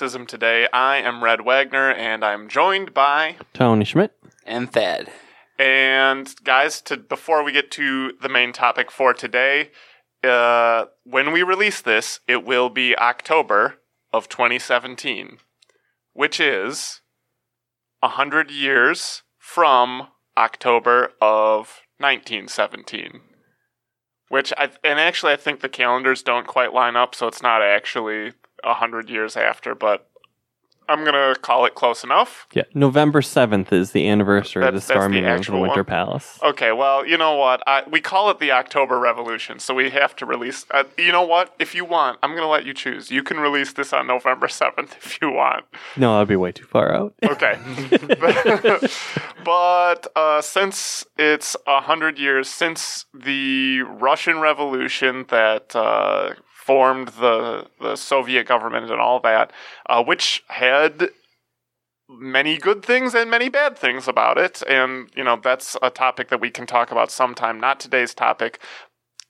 Marxism Today. I am Red Wagner and I'm joined by Tony Schmidt. and Thad. And guys to before we get to the main topic for today, uh, when we release this, it will be October of 2017, which is a hundred years from October of 1917. Which I and actually I think the calendars don't quite line up, so it's not actually a hundred years after, but I'm gonna call it close enough. Yeah, November 7th is the anniversary of the That's- that's the storming of the Winter one? Palace. Okay, well, you know what? I, we call it the October Revolution, so we have to release. Uh, you know what? If you want, I'm going to let you choose. You can release this on November 7th if you want. No, that'd be way too far out. Okay. but uh, since it's a hundred years since the Russian Revolution that uh, formed the the Soviet government and all that, uh, which had many good things and many bad things about it, and you know that's a topic that we can talk about sometime. Not today's topic.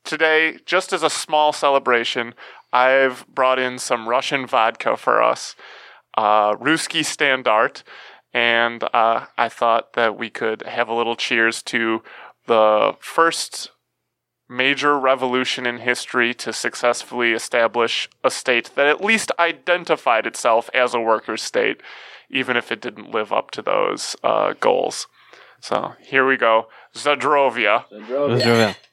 Today, just as a small celebration, I've brought in some Russian vodka for us uh, Ruski Standart, and uh, I thought that we could have a little cheers to the first major revolution in history to successfully establish a state that at least identified itself as a workers' state, even if it didn't live up to those uh, goals. So here we go. Zadrovia. Zdravia. Oh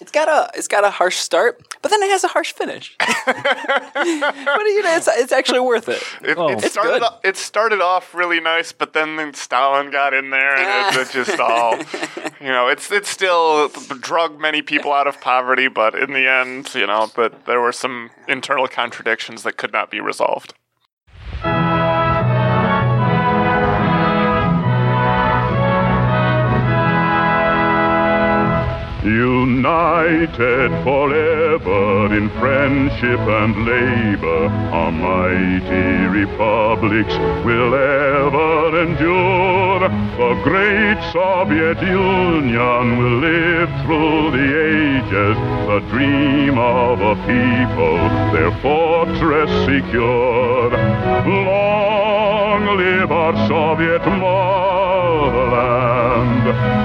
It's got a it's got a harsh start, but then it has a harsh finish. but you know, it's it's actually worth it. It, Oh. it It's started. good. It started off really nice, but then, then Stalin got in there, and it, it just all, you know, it's it's still drug many people out of poverty, but in the end, you know, but there were some internal contradictions that could not be resolved. United forever in friendship and labor, our mighty republics will ever endure. The great Soviet Union will live through the ages, the dream of a people, their fortress secure. Long live our Soviet motherland,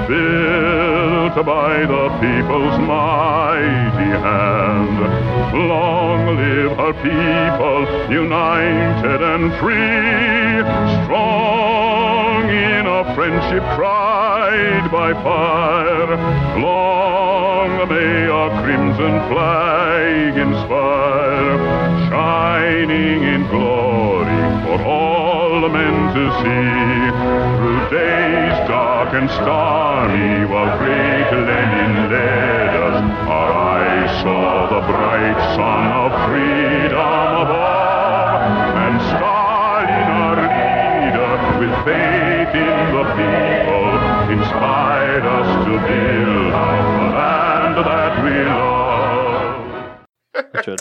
built by the mighty hand. Long live our people, united and free, strong in a friendship tried by fire. Long may our crimson flag inspire, shining in glory for all men to see. Through days dark and stormy, while great Lenin led us, our eyes saw the bright sun of freedom above, and Stalin, our leader, with faith in the people, inspired us to build the land that we love. Should.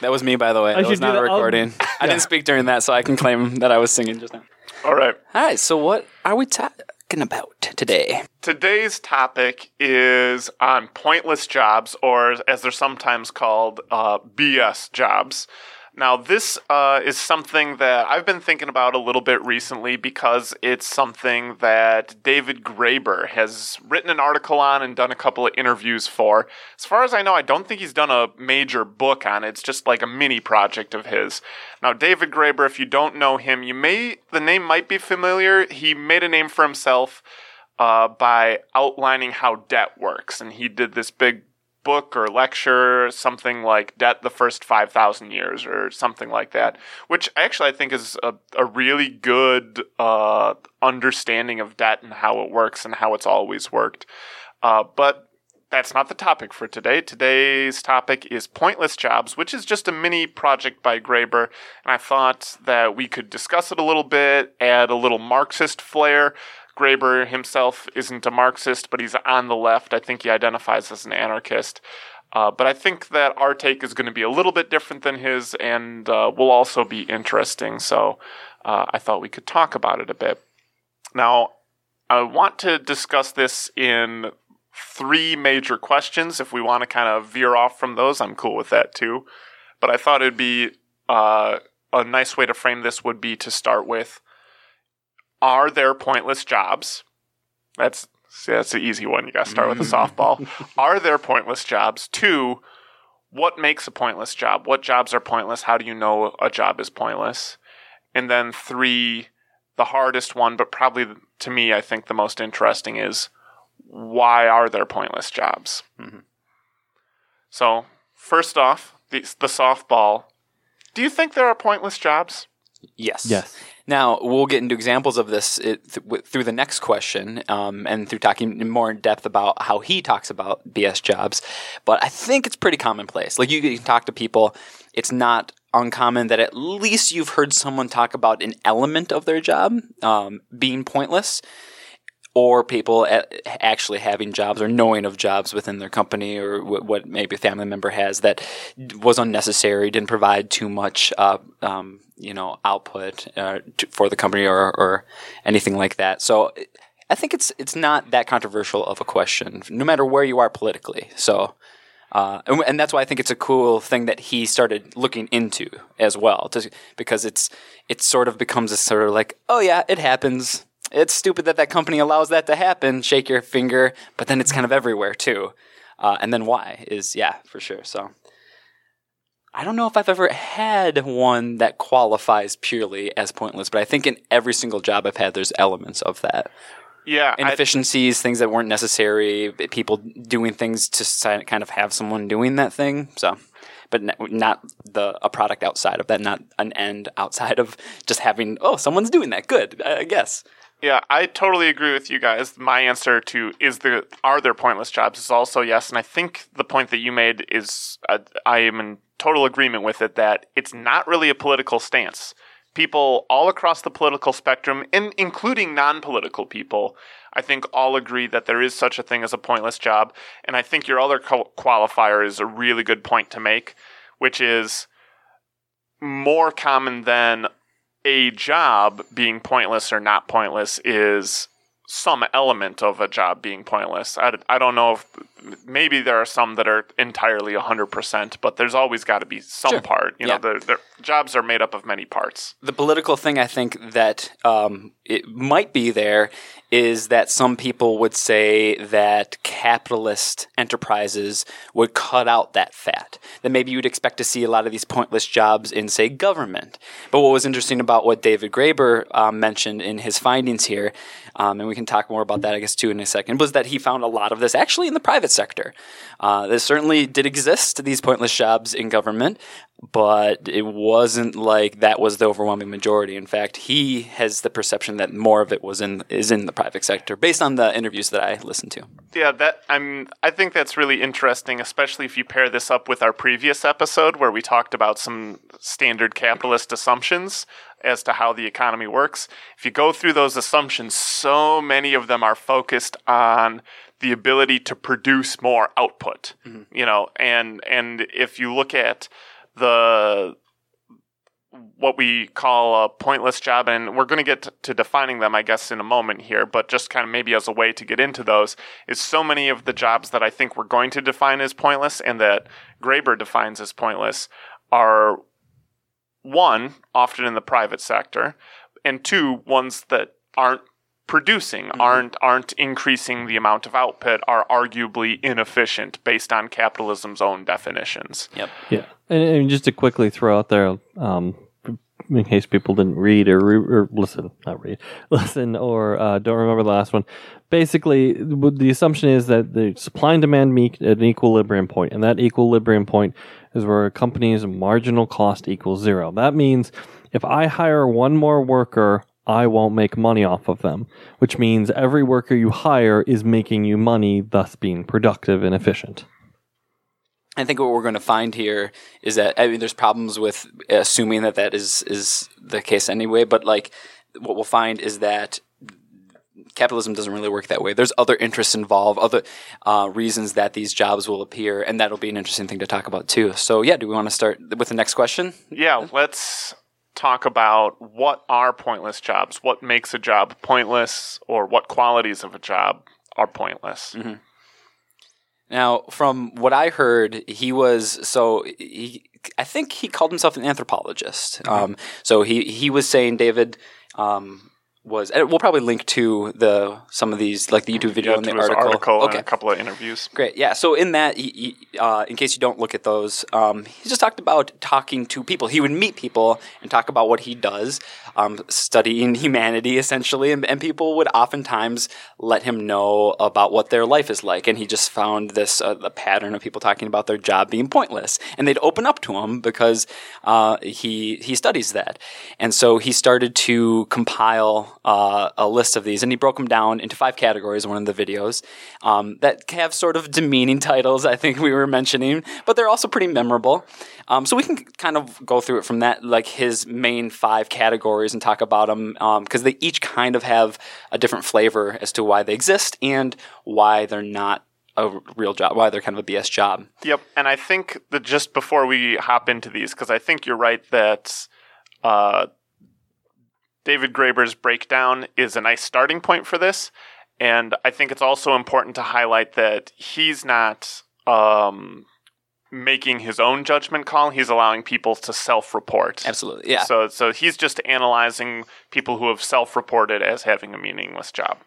That was me, by the way. I That was not a that. I'll- recording. I didn't speak during that, so I can claim that I was singing just now. All right. All right, so what are we talking about today? Today's topic is on pointless jobs, or as they're sometimes called, uh, BS jobs. Now, this uh, is something that I've been thinking about a little bit recently because it's something that David Graeber has written an article on and done a couple of interviews for. As far as I know, I don't think he's done a major book on it. It's just like a mini project of his. Now, David Graeber, if you don't know him, you may the name might be familiar. He made a name for himself uh, by outlining how debt works. And he did this big book or lecture, something like Debt the First 5,000 Years or something like that, which actually I think is a, a really good uh, understanding of debt and how it works and how it's always worked. Uh, but that's not the topic for today. Today's topic is pointless jobs, which is just a mini project by Graeber. And I thought that we could discuss it a little bit, add a little Marxist flair. Graeber himself isn't a Marxist, but he's on the left. I think he identifies as an anarchist. Uh, but I think that our take is going to be a little bit different than his and uh, will also be interesting. So uh, I thought we could talk about it a bit. Now, I want to discuss this in three major questions. If we want to kind of veer off from those, I'm cool with that too. But I thought it'd be uh, a nice way to frame this would be to start with Are there pointless jobs? That's see, that's the easy one. You got to start with a mm. softball. Are there pointless jobs? Two, what makes a pointless job? What jobs are pointless? How do you know a job is pointless? And then three, the hardest one, but probably to me, I think the most interesting is why are there pointless jobs? Mm-hmm. So, first off, the, the softball. Do you think there are pointless jobs? Yes. Yes. Now we'll get into examples of this it, th- through the next question, um, and through talking more in depth about how he talks about BS jobs. But I think it's pretty commonplace. Like you can talk to people, it's not uncommon that at least you've heard someone talk about an element of their job um, being pointless or people actually having jobs or knowing of jobs within their company or what maybe a family member has that was unnecessary, didn't provide too much, uh, um, you know, output uh, for the company or, or anything like that. So I think it's it's not that controversial of a question, no matter where you are politically. So. Uh, and, and that's why I think it's a cool thing that he started looking into as well, to, because it's it sort of becomes a sort of like, oh yeah, it happens. It's stupid that that company allows that to happen. Shake your finger, but then it's kind of everywhere too. Uh, and then why is yeah for sure. So I don't know if I've ever had one that qualifies purely as pointless, but I think in every single job I've had, there's elements of that Yeah, I, inefficiencies, things that weren't necessary, people doing things to kind of have someone doing that thing. So, but not the a product outside of that, not an end outside of just having oh someone's doing that. Good, I I guess. Yeah, I totally agree with you guys. My answer to is there are there pointless jobs is also yes, and I think the point that you made is uh, I am in total agreement with it that it's not really a political stance. People all across the political spectrum, in, including non-political people, I think all agree that there is such a thing as a pointless job. And I think your other qualifier is a really good point to make, which is more common than a job being pointless or not pointless is some element of a job being pointless. I, I don't know if maybe there are some that are entirely 100%, but there's always got to be some Sure. part. You Yeah. know, the, the jobs are made up of many parts. the political thing I think that um, it might be there is that some people would say that capitalist enterprises would cut out that fat. That maybe you'd expect to see a lot of these pointless jobs in, say, government. But what was interesting about what David Graeber um, mentioned in his findings here, um, and we can talk more about that, I guess, too, in a second, was that he found a lot of this actually in the private sector. Uh, there certainly did exist these pointless jobs in government, but it wasn't like that was the overwhelming majority. In fact, he has the perception that more of it was in is in the private sector, based on the interviews that I listened to. Yeah, that I'm. I think that's really interesting, especially if you pair this up with our previous episode where we talked about some standard capitalist assumptions as to how the economy works. If you go through those assumptions, so many of them are focused on the ability to produce more output. Mm-hmm. You know, and and if you look at the what we call a pointless job, and we're going to get to, to defining them, I guess, in a moment here, but just kind of maybe as a way to get into those, is so many of the jobs that I think we're going to define as pointless and that Graeber defines as pointless are one, often in the private sector, and two, ones that aren't producing aren't aren't increasing the amount of output are arguably inefficient based on capitalism's own definitions. Yep. Yeah, and, and just to quickly throw out there, um, in case people didn't read or, re- or listen, not read, listen or uh, don't remember the last one. Basically, the assumption is that the supply and demand meet at an equilibrium point, and that equilibrium point is where a company's marginal cost equals zero. That means if I hire one more worker I won't make money off of them, which means every worker you hire is making you money, thus being productive and efficient. I think what we're going to find here is that I mean, there's problems with assuming that that is is the case anyway. But like, what we'll find is that capitalism doesn't really work that way. There's other interests involved, other uh, reasons that these jobs will appear, and that'll be an interesting thing to talk about too. So, yeah, do we want to start with the next question? Yeah, let's talk about what are pointless jobs, what makes a job pointless, or what qualities of a job are pointless. Mm-hmm. Now, from what I heard, he was so he. I think he called himself an anthropologist. Mm-hmm. Um, so he he was saying David. Um, was and we'll probably link to the some of these like the YouTube video Yeah, and the article. article okay, a couple of interviews. Great. Yeah. So in that, he, he, uh, in case you don't look at those, um, he just talked about talking to people. He would meet people and talk about what he does, um, studying humanity essentially, and, and people would oftentimes let him know about what their life is like. And he just found this uh, a pattern of people talking about their job being pointless, and they'd open up to him because uh, he he studies that, and so he started to compile uh, a list of these, and he broke them down into five categories in one of the videos um, that have sort of demeaning titles. I think we were mentioning, but they're also pretty memorable. Um, so we can kind of go through it from that, like his main five categories, and talk about them because they each kind of have a different flavor as to why they exist and why they're not a real job, why they're kind of a BS job. Yep, and I think that just before we hop into these, because I think you're right that uh, David Graeber's breakdown is a nice starting point for this, and I think it's also important to highlight that he's not um, making his own judgment call; he's allowing people to self-report. Absolutely, yeah. So, so he's just analyzing people who have self-reported as having a meaningless job.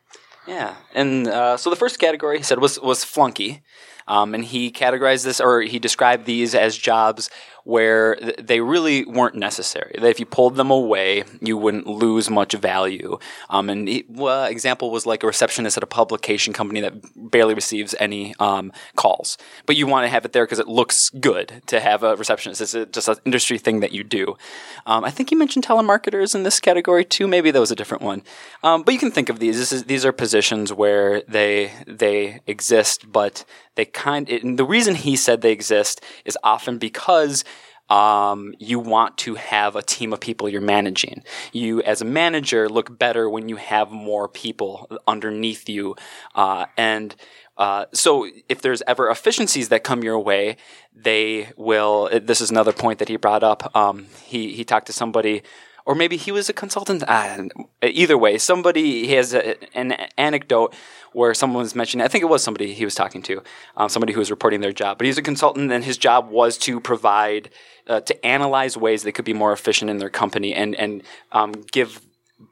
Yeah, and uh, so the first category he said was was flunky, um, and he categorized this or he described these as jobs where th- they really weren't necessary. That if you pulled them away, you wouldn't lose much value. Um, and well, example was like a receptionist at a publication company that barely receives any um, calls, but you want to have it there because it looks good to have a receptionist. It's a, just an industry thing that you do. Um, I think you mentioned telemarketers in this category too. Maybe that was a different one, um, but you can think of these. Is, these are positions where they they exist, but they kind. and the reason he said they exist is often because um, you want to have a team of people you're managing. You, as a manager, look better when you have more people underneath you. Uh, and uh, so, if there's ever efficiencies that come your way, they will. This is another point that he brought up. Um, he he talked to somebody or maybe he was a consultant. Uh, either way, somebody has a, an anecdote where someone was mentioning. I think it was somebody he was talking to, um, somebody who was reporting their job. But he's a consultant, and his job was to provide, uh, to analyze ways they could be more efficient in their company, and and um, give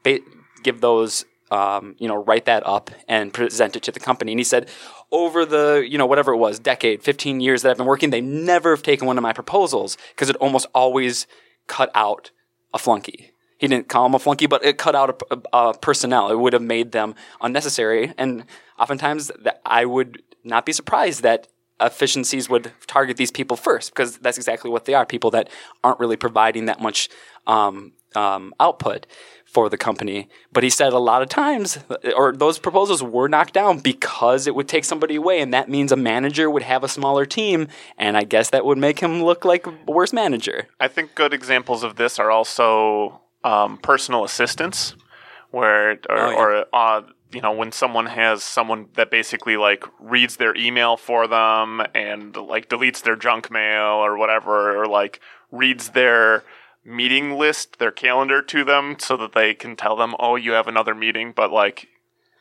ba- give those. Um, you know, write that up and present it to the company. And he said, over the, you know, whatever it was, decade, 15 years that I've been working, they never have taken one of my proposals because it almost always cut out a flunky. He didn't call him a flunky, but it cut out a, a, a personnel. It would have made them unnecessary. And oftentimes, that I would not be surprised that efficiencies would target these people first because that's exactly what they are people that aren't really providing that much um, um, output for the company. But he said a lot of times, or those proposals were knocked down because it would take somebody away, and that means a manager would have a smaller team, and I guess that would make him look like a worse manager. I think good examples of this are also um, personal assistants, where or, Oh, yeah. or uh, you know when someone has someone that basically like reads their email for them and like deletes their junk mail or whatever, or like reads their meeting list, their calendar to them so that they can tell them, oh, you have another meeting, but like.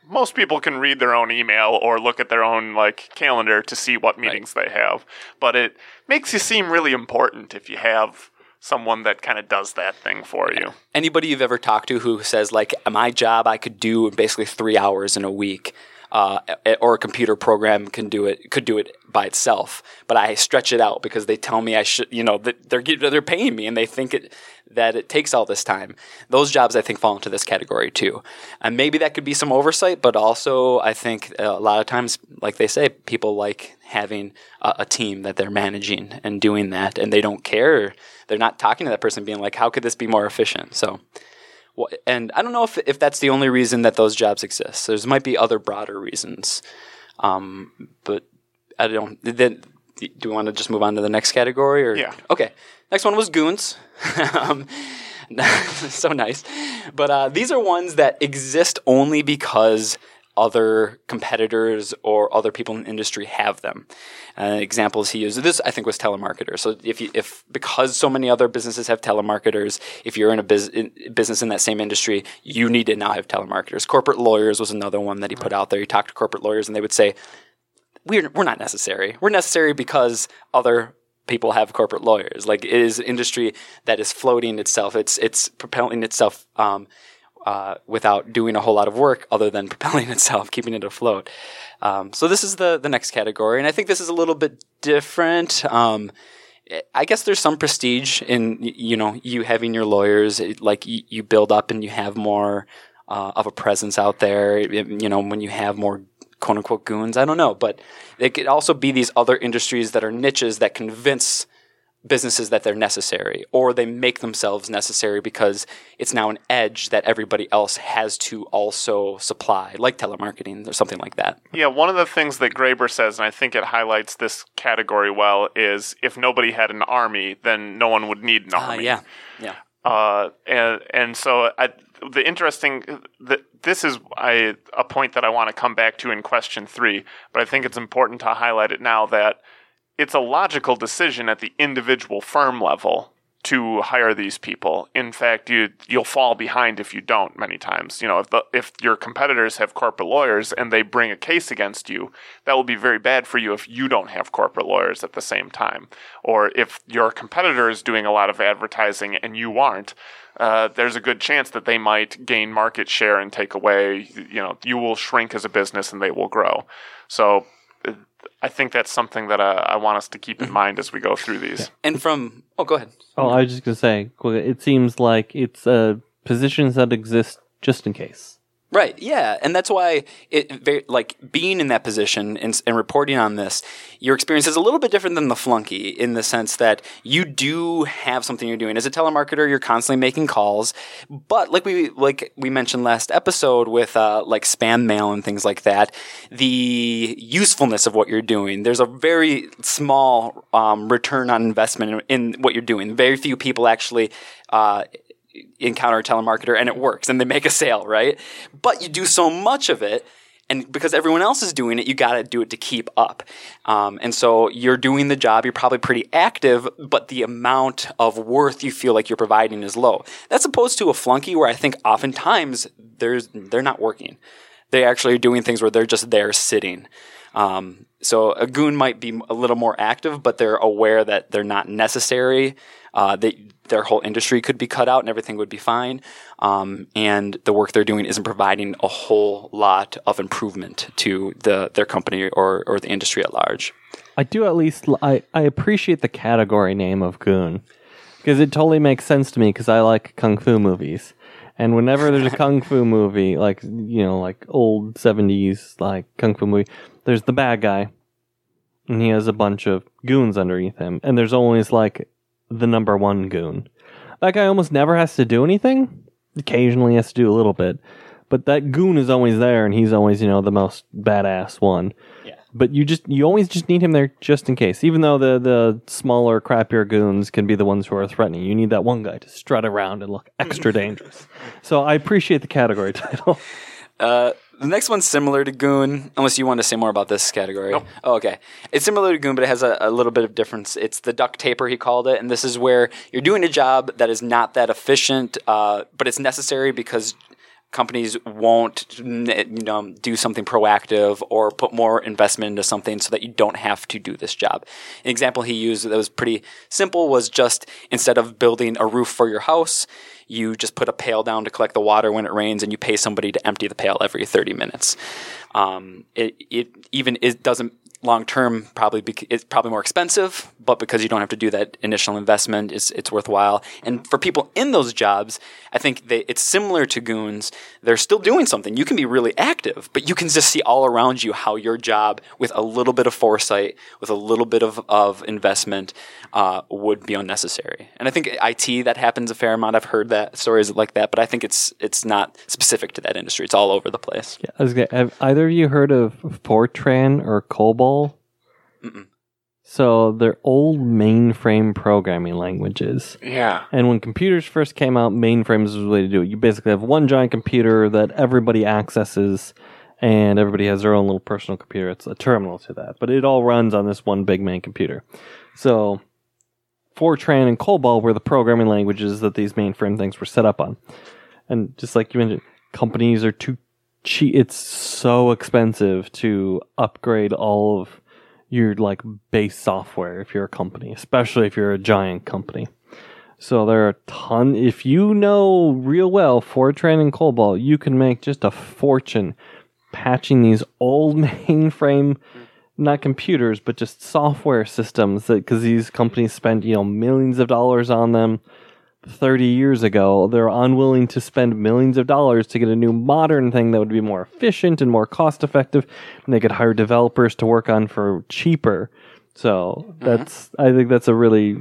Most people can read their own email or look at their own like calendar to see what meetings they have, but it makes you seem really important if you have someone that kind of does that thing for you. Anybody you've ever talked to who says like my job I could do in basically three hours in a week, uh, or a computer program can do it could do it by itself, but I stretch it out because they tell me I should, you know, they're they're paying me and they think it that it takes all this time. Those jobs I think fall into this category too, and maybe that could be some oversight, but also I think a lot of times, like they say, people like having a, a team that they're managing and doing that, and they don't care. They're not talking to that person, being like, "How could this be more efficient?" So And I don't know if if that's the only reason that those jobs exist. There's might be other broader reasons, um, but I don't. Then do we want to just move on to the next category? Or Yeah. Okay. Next one was goons. um, so nice, but uh, these are ones that exist only because other competitors or other people in the industry have them. Uh, examples he used. This I think was telemarketers. So if you, if because so many other businesses have telemarketers, if you're in a bus- in, business in that same industry, you need to now have telemarketers. Corporate lawyers was another one that he put out there. He talked to corporate lawyers and they would say, we're we're not necessary. We're necessary because other people have corporate lawyers. Like it is an industry that is floating itself. It's it's propelling itself um, uh, without doing a whole lot of work other than propelling itself, keeping it afloat. Um, so this is the the next category, and I think this is a little bit different. Um, I guess there's some prestige in you know you having your lawyers. It- Like you, you build up and you have more uh, of a presence out there. It- You know when you have more quote unquote goons. I don't know, but it could also be these other industries that are niches that convince businesses that they're necessary or they make themselves necessary because it's now an edge that everybody else has to also supply like telemarketing or something like that Yeah, one of the things that Graeber says, and I think it highlights this category well, is if nobody had an army, then no one would need an uh, army. yeah yeah Uh, and and so I, the interesting that this is I, a point that I want to come back to in question three, but I think it's important to highlight it now that it's a logical decision at the individual firm level to hire these people. In fact, you you'll fall behind if you don't many times. You know, if the if your competitors have corporate lawyers and they bring a case against you, that will be very bad for you if you don't have corporate lawyers at the same time. Or if your competitor is doing a lot of advertising and you aren't, uh, there's a good chance that they might gain market share and take away. You know, you will shrink as a business and they will grow. So. Uh, I think that's something that uh, I want us to keep in mind as we go through these. and from oh go ahead Oh, I was just gonna say, it seems like it's uh, positions that exist just in case. Right. Yeah, and that's why it like being in that position and, and reporting on this, your experience is a little bit different than the flunky in the sense that you do have something you're doing as a telemarketer. You're constantly making calls, but like we like we mentioned last episode with uh, like spam mail and things like that, the usefulness of what you're doing. There's a very small um, return on investment in, in what you're doing. Very few people actually. Uh, encounter a telemarketer and it works and they make a sale, right? But you do so much of it. And because everyone else is doing it, you got to do it to keep up. Um, and so you're doing the job, you're probably pretty active, but the amount of worth you feel like you're providing is low. That's opposed to a flunky where I think oftentimes there's, they're not working. They actually are doing things where they're just there sitting. Um, so a goon might be a little more active, but they're aware that they're not necessary. Uh, their whole industry could be cut out and everything would be fine. Um, and the work they're doing isn't providing a whole lot of improvement to the their company or, or the industry at large. I do at least I, I appreciate the category name of goon because it totally makes sense to me because I like kung fu movies. And whenever there's a kung fu movie, like you know, like old seventies like kung fu movie, there's the bad guy, and he has a bunch of goons underneath him, and there's always like the number one goon. That guy almost never has to do anything. Occasionally has to do a little bit, but that goon is always there, and he's always you know the most badass one Yeah. but you just you always just need him there just in case. Even though the the smaller, crappier goons can be the ones who are threatening, you need that one guy to strut around and look extra dangerous. So I appreciate the category title. Uh, the next one's similar to Goon, unless you want to say more about this category. Oh, okay. It's similar to Goon, but it has a, a little bit of difference. It's the duct taper, he called it. And this is where you're doing a job that is not that efficient, uh, but it's necessary because companies won't you know do something proactive or put more investment into something so that you don't have to do this job. An example he used that was pretty simple was just instead of building a roof for your house, you just put a pail down to collect the water when it rains and you pay somebody to empty the pail every 30 minutes. Um, it, it even it doesn't long term probably bec- it's probably more expensive, but because you don't have to do that initial investment, it's it's worthwhile. And for people in those jobs, I think they, it's similar to goons. They're still doing something. You can be really active, but you can just see all around you how your job, with a little bit of foresight, with a little bit of of investment, uh, would be unnecessary. And I think IT that happens a fair amount. I've heard that stories like that, but I think it's it's not specific to that industry. It's all over the place. Yeah, gonna, have either of you heard of Fortran or COBOL? So they're old mainframe programming languages. Yeah. And when computers first came out, mainframes was the way to do it. You basically have one giant computer that everybody accesses, and everybody has their own little personal computer. It's a terminal to that, but it all runs on this one big main computer. So Fortran and COBOL were the programming languages that these mainframe things were set up on. And just like you mentioned, companies are too cheap. It's so expensive to upgrade all of your like base software if you're a company, especially if you're a giant company. So there are a ton. If you know real well Fortran and COBOL, you can make just a fortune patching these old mainframe, not computers, but just software systems. That because these companies spend you know millions of dollars on them. 30 years ago, they're unwilling to spend millions of dollars to get a new modern thing that would be more efficient and more cost effective, and they could hire developers to work on for cheaper. So mm-hmm. that's I think that's a really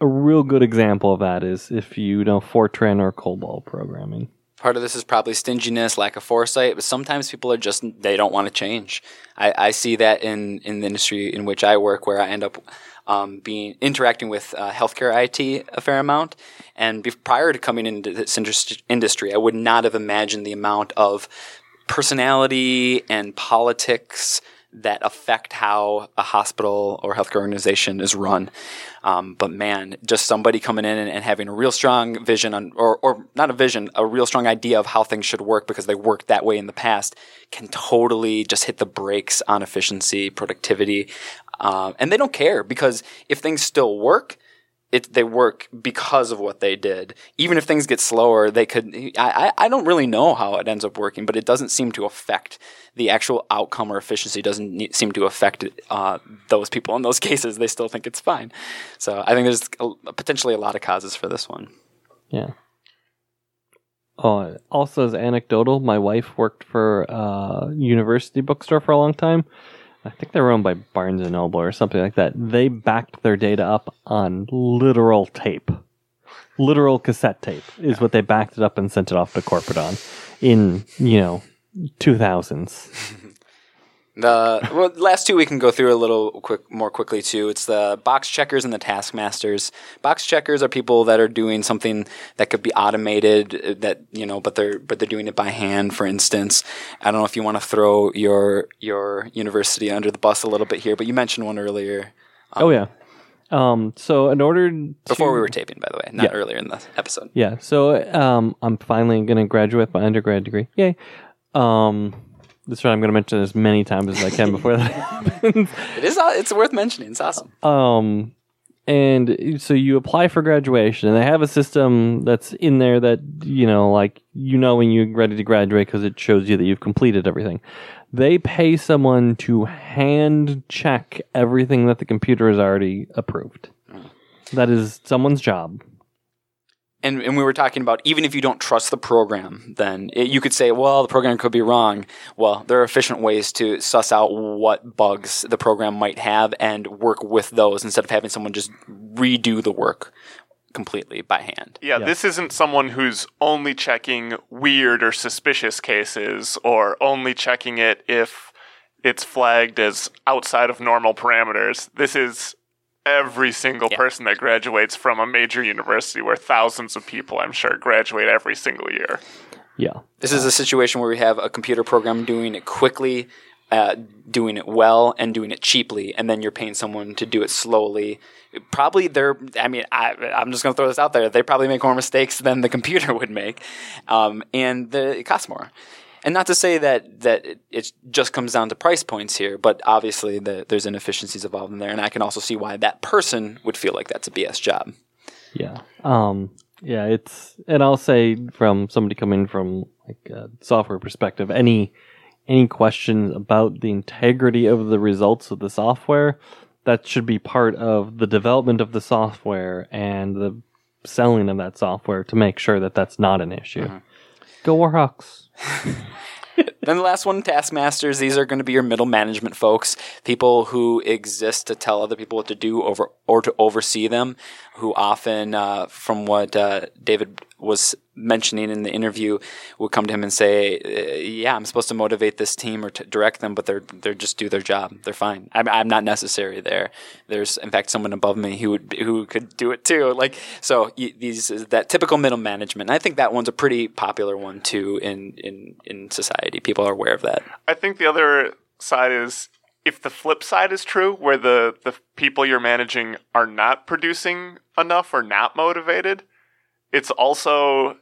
a real good example of that is if you know Fortran or COBOL programming. Part of this is probably stinginess, lack of foresight, but sometimes people are just they don't want to change. I, I see that in in the industry in which I work, where I end up um, being interacting with uh, healthcare IT a fair amount. And be, prior to coming into this indus- industry, I would not have imagined the amount of personality and politics that affect how a hospital or healthcare organization is run. Um, but man, just somebody coming in and, and having a real strong vision on, or, or not a vision, a real strong idea of how things should work because they worked that way in the past can totally just hit the brakes on efficiency, productivity. Uh, and they don't care because if things still work, it, they work because of what they did. Even if things get slower, they could. I, I don't really know how it ends up working, but it doesn't seem to affect the actual outcome or efficiency. Doesn't need, seem to affect uh, those people in those cases. They still think it's fine. So I think there's a, potentially a lot of causes for this one. Yeah. Oh, also as anecdotal, my wife worked for a university bookstore for a long time. I think they were owned by Barnes and Noble or something like that. They backed their data up on literal tape. Literal cassette tape is what they backed it up and sent it off to corporate on in, you know, 2000s. The well, last two we can go through a little quick, more quickly too. It's the box checkers and the taskmasters. Box checkers are people that are doing something that could be automated, uh, that you know, but they're but they're doing it by hand. For instance, I don't know if you want to throw your your university under the bus a little bit here, but you mentioned one earlier. oh, yeah. Um, so in order to, Before we were taping, by the way, not Yeah. earlier in the episode. Yeah, so um, I'm finally going to graduate my undergrad degree. Yay. Um, that's right. I'm going to mention as many times as I can before that happens. It is. It's worth mentioning. It's awesome. Um, and so you apply for graduation, and they have a system that's in there that you know, like you know, when you're ready to graduate because it shows you that you've completed everything. They pay someone to hand check everything that the computer has already approved. That is someone's job. And, and we were talking about even if you don't trust the program, then it, you could say, well, the program could be wrong. Well, there are efficient ways to suss out what bugs the program might have and work with those instead of having someone just redo the work completely by hand. Yeah, Yeah. this isn't someone who's only checking weird or suspicious cases or only checking it if it's flagged as outside of normal parameters. This is every single Yeah. person that graduates from a major university where thousands of people, I'm sure, graduate every single year. Yeah. This is a situation where we have a computer program doing it quickly, uh, doing it well, and doing it cheaply, and then you're paying someone to do it slowly. Probably they're, I mean, I, I'm just going to throw this out there. They probably make more mistakes than the computer would make, um, and the, it costs more. And not to say that that it, it just comes down to price points here, but obviously the, there's inefficiencies involved in there, and I can also see why that person would feel like that's a BS job. Yeah. Um yeah, it's and I'll say from somebody coming from like a software perspective, any any questions about the integrity of the results of the software, that should be part of the development of the software and the selling of that software to make sure that that's not an issue. Go Warhawks. then the last one, taskmasters. These are going to be your middle management folks, people who exist to tell other people what to do over or to oversee them. Who often, uh, from what uh, David was mentioning in the interview, would come to him and say, uh, "Yeah, I'm supposed to motivate this team or direct them, but they're they're just do their job. They're fine. I'm, I'm not necessary there. There's in fact someone above me who would who could do it too. Like so, these that typical middle management. And I think that one's a pretty popular one too in in in society. People are aware of that. I think the other side is if the flip side is true, where the, the people you're managing are not producing enough or not motivated, it's also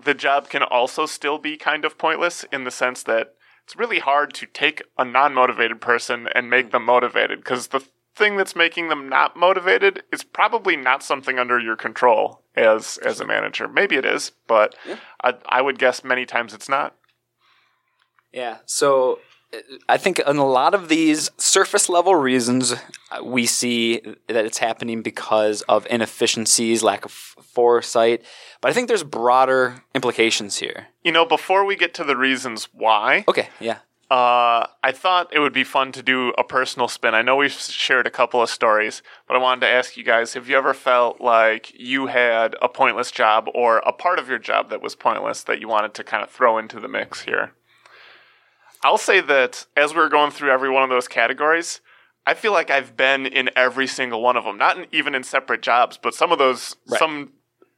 the job can also still be kind of pointless in the sense that it's really hard to take a non motivated person and make them motivated because the thing that's making them not motivated is probably not something under your control as as a manager. Maybe it is, but I, I would guess many times it's not. Yeah. So I think in a lot of these surface level reasons, uh, we see that it's happening because of inefficiencies, lack of foresight. But I think there's broader implications here. You know, before we get to the reasons why, Okay. Yeah. uh, I thought it would be fun to do a personal spin. I know we've shared a couple of stories, but I wanted to ask you guys have you ever felt like you had a pointless job or a part of your job that was pointless that you wanted to kind of throw into the mix here? I'll say that as we were going through every one of those categories, I feel like I've been in every single one of them, not in, even in separate jobs, but some of those, Right. some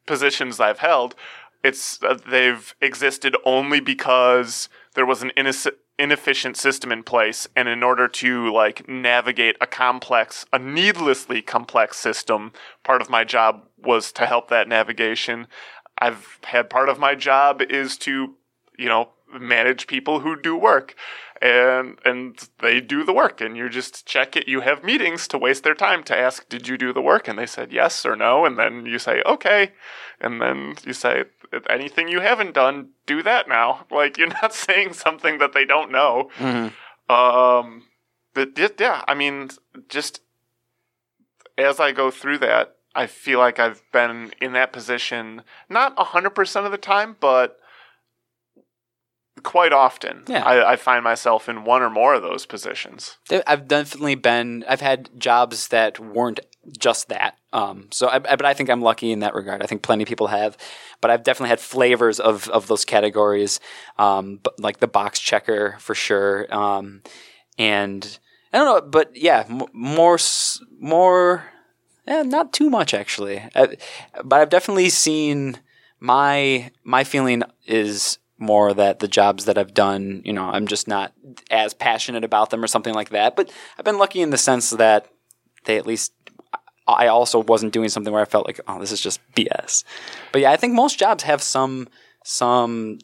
positions I've held, it's uh, they've existed only because there was an ineffi- inefficient system in place, and in order to like navigate a complex, a needlessly complex system, part of my job was to help that navigation. I've had part of my job is to, you know, manage people who do work and and they do the work and you just check it. You have meetings to waste their time to ask did you do the work? And they said yes or no. And then you say okay. And then you say anything you haven't done do that now. Like you're not saying something that they don't know. Um but yeah i mean just as i go through that i feel like i've been in that position not 100% of the time but quite often Yeah. I, I find myself in one or more of those positions I've definitely been. I've had jobs that weren't just that. Um, so, I, I- but I think I'm lucky in that regard. I think plenty of people have, but I've definitely had flavors of of those categories, um, but like the box checker for sure. Um, and I don't know, but yeah, m- more more. Yeah, not too much actually, I, but I've definitely seen my my feeling is more that the jobs that I've done, you know, I'm just not as passionate about them or something like that. But I've been lucky in the sense that they at least I also wasn't doing something where I felt like, oh, this is just BS. But yeah, I think most jobs have some some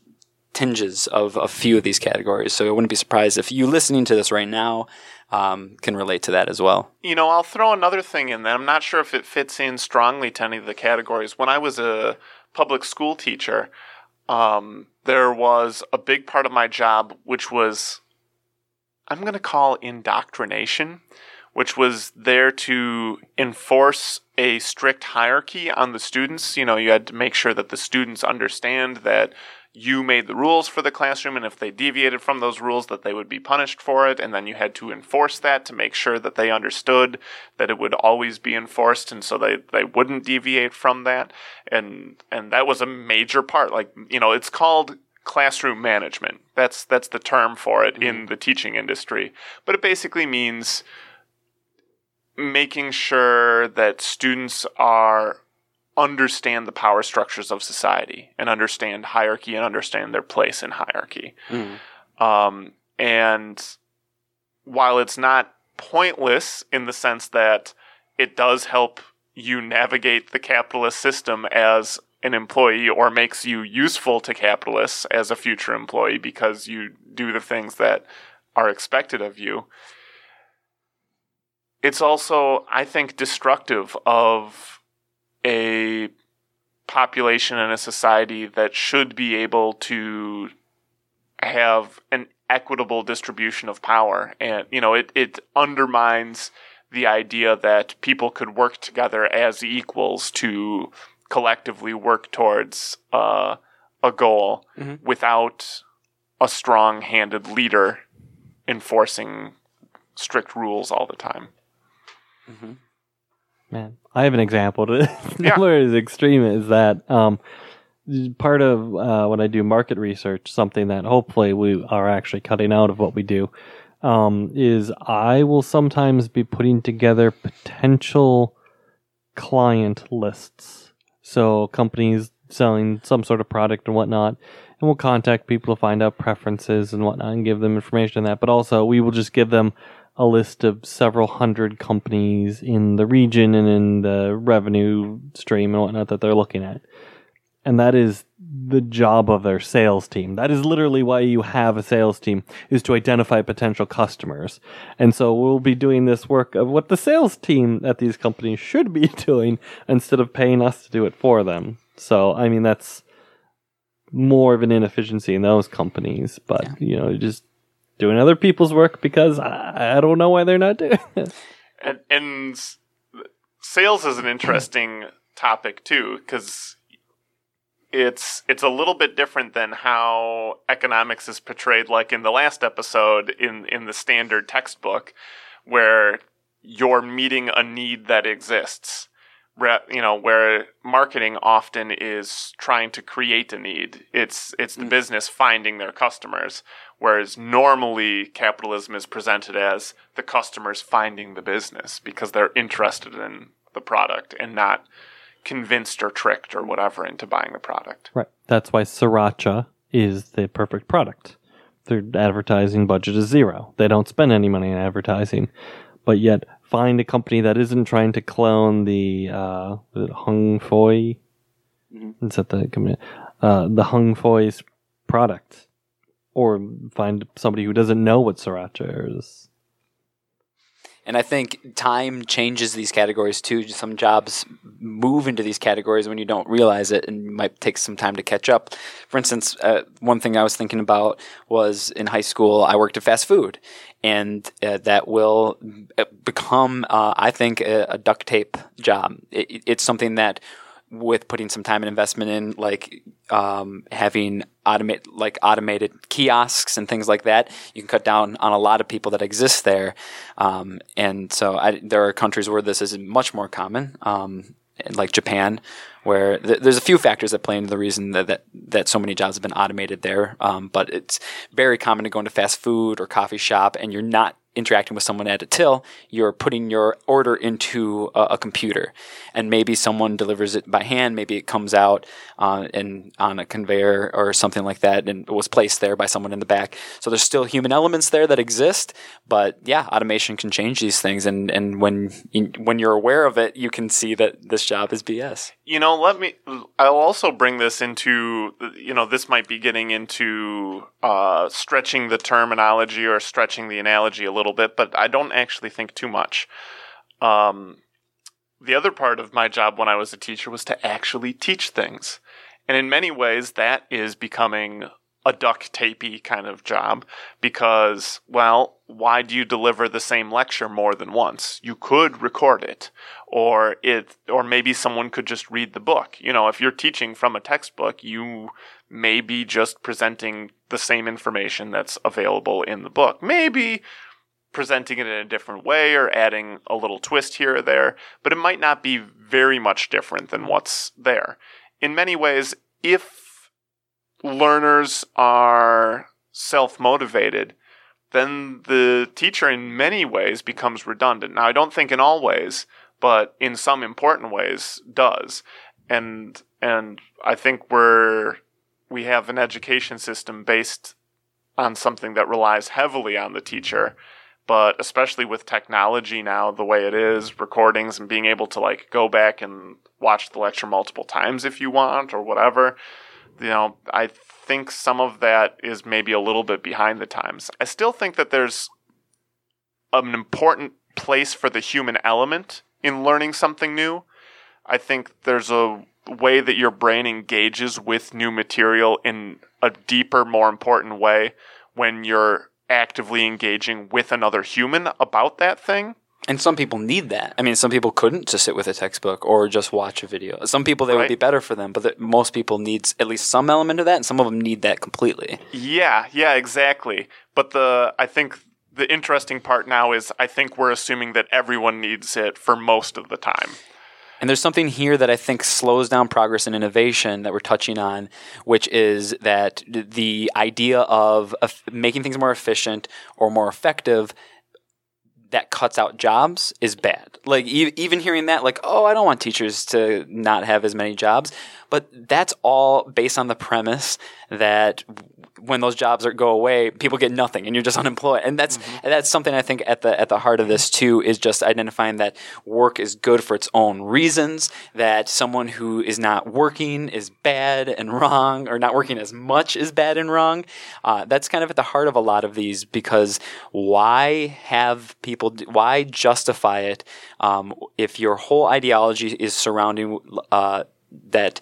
tinges of a few of these categories. So I wouldn't be surprised if you listening to this right now um, can relate to that as well. you know, I'll throw another thing in there. I'm not sure if it fits in strongly to any of the categories. When I was a public school teacher, um, there was a big part of my job which was, I'm going to call indoctrination, which was there to enforce a strict hierarchy on the students. You know, you had to make sure that the students understand that you made the rules for the classroom and if they deviated from those rules that they would be punished for it and then you had to enforce that to make sure that they understood that it would always be enforced and so they, they wouldn't deviate from that. And and that was a major part like you know it's called classroom management. That's that's the term for it in mm-hmm. the teaching industry. But it basically means making sure that students are understand the power structures of society and understand hierarchy and understand their place in hierarchy. Um, and while it's not pointless in the sense that it does help you navigate the capitalist system as an employee or makes you useful to capitalists as a future employee because you do the things that are expected of you. It's also, I think, destructive of a population and a society that should be able to have an equitable distribution of power, and you know it it undermines the idea that people could work together as equals to collectively work towards uh, a goal Mhm. without a strong-handed leader enforcing strict rules all the time. Man, I have an example to Yeah. where as extreme as that. Um, part of uh, when I do market research, something that hopefully we are actually cutting out of what we do, um, is I will sometimes be putting together potential client lists. So companies selling some sort of product and whatnot, and we'll contact people to find out preferences and whatnot and give them information on that. But also, we will just give them a list of several hundred companies in the region and in the revenue stream and whatnot that they're looking at. And that is the job of their sales team. That is literally why you have a sales team is to identify potential customers. And so we'll be doing this work of what the sales team at these companies should be doing instead of paying us to do it for them. So I mean that's more of an inefficiency in those companies, but you know, just doing other people's work because I, I don't know why they're not doing it. and and sales is an interesting topic too because it's it's a little bit different than how economics is portrayed like in the last episode in in the standard textbook where you're meeting a need that exists you know where marketing often is trying to create a need it's it's the mm. business finding their customers whereas normally capitalism is presented as the customers finding the business because they're interested in the product and not convinced or tricked or whatever into buying the product Right. That's why Sriracha is the perfect product. Their advertising budget is zero. They don't spend any money on advertising, but yet find a company that isn't trying to clone the uh, Hung Foi. Is that the company? Uh, the Hung Foi's product, or find somebody who doesn't know what Sriracha is. And I think time changes these categories too. Some jobs move into these categories when you don't realize it and might take some time to catch up. For instance, uh, one thing I was thinking about was in high school, I worked at fast food. And uh, that will uh, become, uh, I think, a, a duct tape job. It, it's something that with putting some time and investment in, like um, having automate like automated kiosks and things like that, you can cut down on a lot of people that exist there. Um, and so I, there are countries where this is much more common, um, like Japan, where th- there's a few factors that play into the reason that that, that so many jobs have been automated there. Um, but it's very common to go into fast food or coffee shop, and you're not interacting with someone at a till, you're putting your order into a, a computer, and maybe someone delivers it by hand. Maybe it comes out uh, on a conveyor or something like that, and it was placed there by someone in the back. So there's still human elements there that exist, but yeah, automation can change these things, and and when you, when you're aware of it, you can see that this job is BS. you know let me i'll also bring this into you know this might be getting into uh, stretching the terminology or stretching the analogy a little bit but i don't actually think too much. Um, the other part of my job when i was a teacher was to actually teach things. And in many ways that is becoming a duct tapey kind of job because well why do you deliver the same lecture more than once? You could record it or it or maybe someone could just read the book. You know if you're teaching from a textbook you may be just presenting the same information that's available in the book. Maybe presenting it in a different way or adding a little twist here or there but it might not be very much different than what's there in many ways if learners are self-motivated then the teacher in many ways becomes redundant. Now, I don't think in all ways, but in some important ways does. And and I think we're we have an education system based on something that relies heavily on the teacher, but especially with technology now the way it is, recordings and being able to like go back and watch the lecture multiple times if you want or whatever. You know, I think some of that is maybe a little bit behind the times. I still think that there's an important place for the human element in learning something new. I think there's a way that your brain engages with new material in a deeper, more important way when you're actively engaging with another human about that thing. And some people need that. I mean, some people couldn't just sit with a textbook or just watch a video. Some people they would be better for them, but the, most people needs at least some element of that, and some of them need that completely. Yeah, yeah, exactly. But the I think the interesting part now is I think we're assuming that everyone needs it for most of the time. And there's something here that I think slows down progress and innovation that we're touching on, which is that the idea of, making things more efficient or more effective that cuts out jobs is bad. Like even hearing that, like, oh, I don't want teachers to not have as many jobs, but that's all based on the premise that when those jobs are, go away, people get nothing, and you're just unemployed. And that's and that's something I think at the at the heart of this too is just identifying that work is good for its own reasons. That someone who is not working is bad and wrong, or not working as much is bad and wrong. Uh, that's kind of at the heart of a lot of these because why have people? Why justify it um, if your whole ideology is surrounding uh, that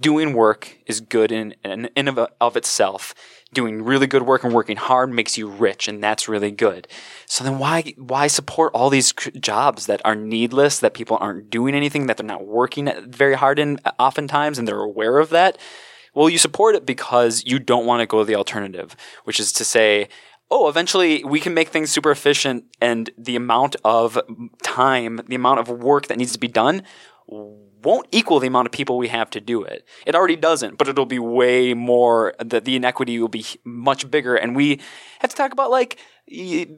doing work is good in, in, in of, itself. Doing really good work and working hard makes you rich, and that's really good. So then, why why support all these jobs that are needless, that people aren't doing anything, that they're not working very hard in, oftentimes, and they're aware of that? Well, you support it because you don't want to go the alternative, which is to say, oh, eventually we can make things super efficient, and the amount of time, the amount of work that needs to be done won't equal the amount of people we have to do it. It already doesn't, but it'll be way more, the, the inequity will be much bigger. And we have to talk about like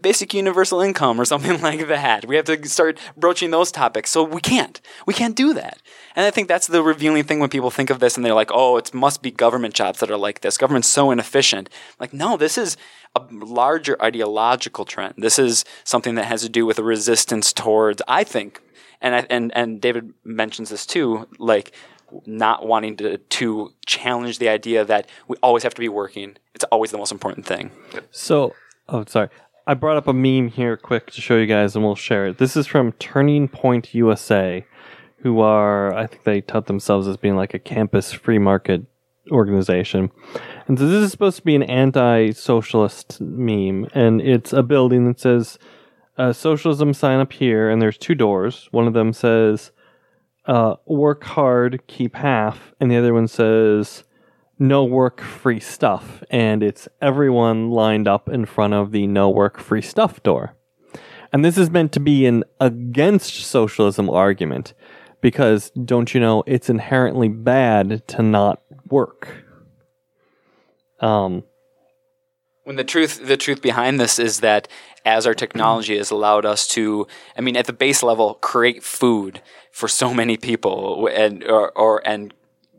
basic universal income or something like that. We have to start broaching those topics. So we can't. We can't do that. And I think that's the revealing thing when people think of this and they're like, oh, it must be government jobs that are like this. Government's so inefficient. Like, no, this is a larger ideological trend. This is something that has to do with a resistance towards, I think, and I, and and David mentions this too, like not wanting to to challenge the idea that we always have to be working. It's always the most important thing. So, oh, sorry. I brought up a meme here quick to show you guys, and we'll share it. This is from Turning Point USA, who are, I think they tout themselves as being like a campus free market organization. And so this is supposed to be an anti socialist meme, and it's a building that says, uh, socialism sign up here, and there's two doors. One of them says, uh, work hard, keep half, and the other one says, no work free stuff and it's everyone lined up in front of the no work free stuff door and this is meant to be an against socialism argument because don't you know it's inherently bad to not work um When the truth the truth behind this is that as our technology has allowed us to, I mean, at the base level, create food for so many people and or, or and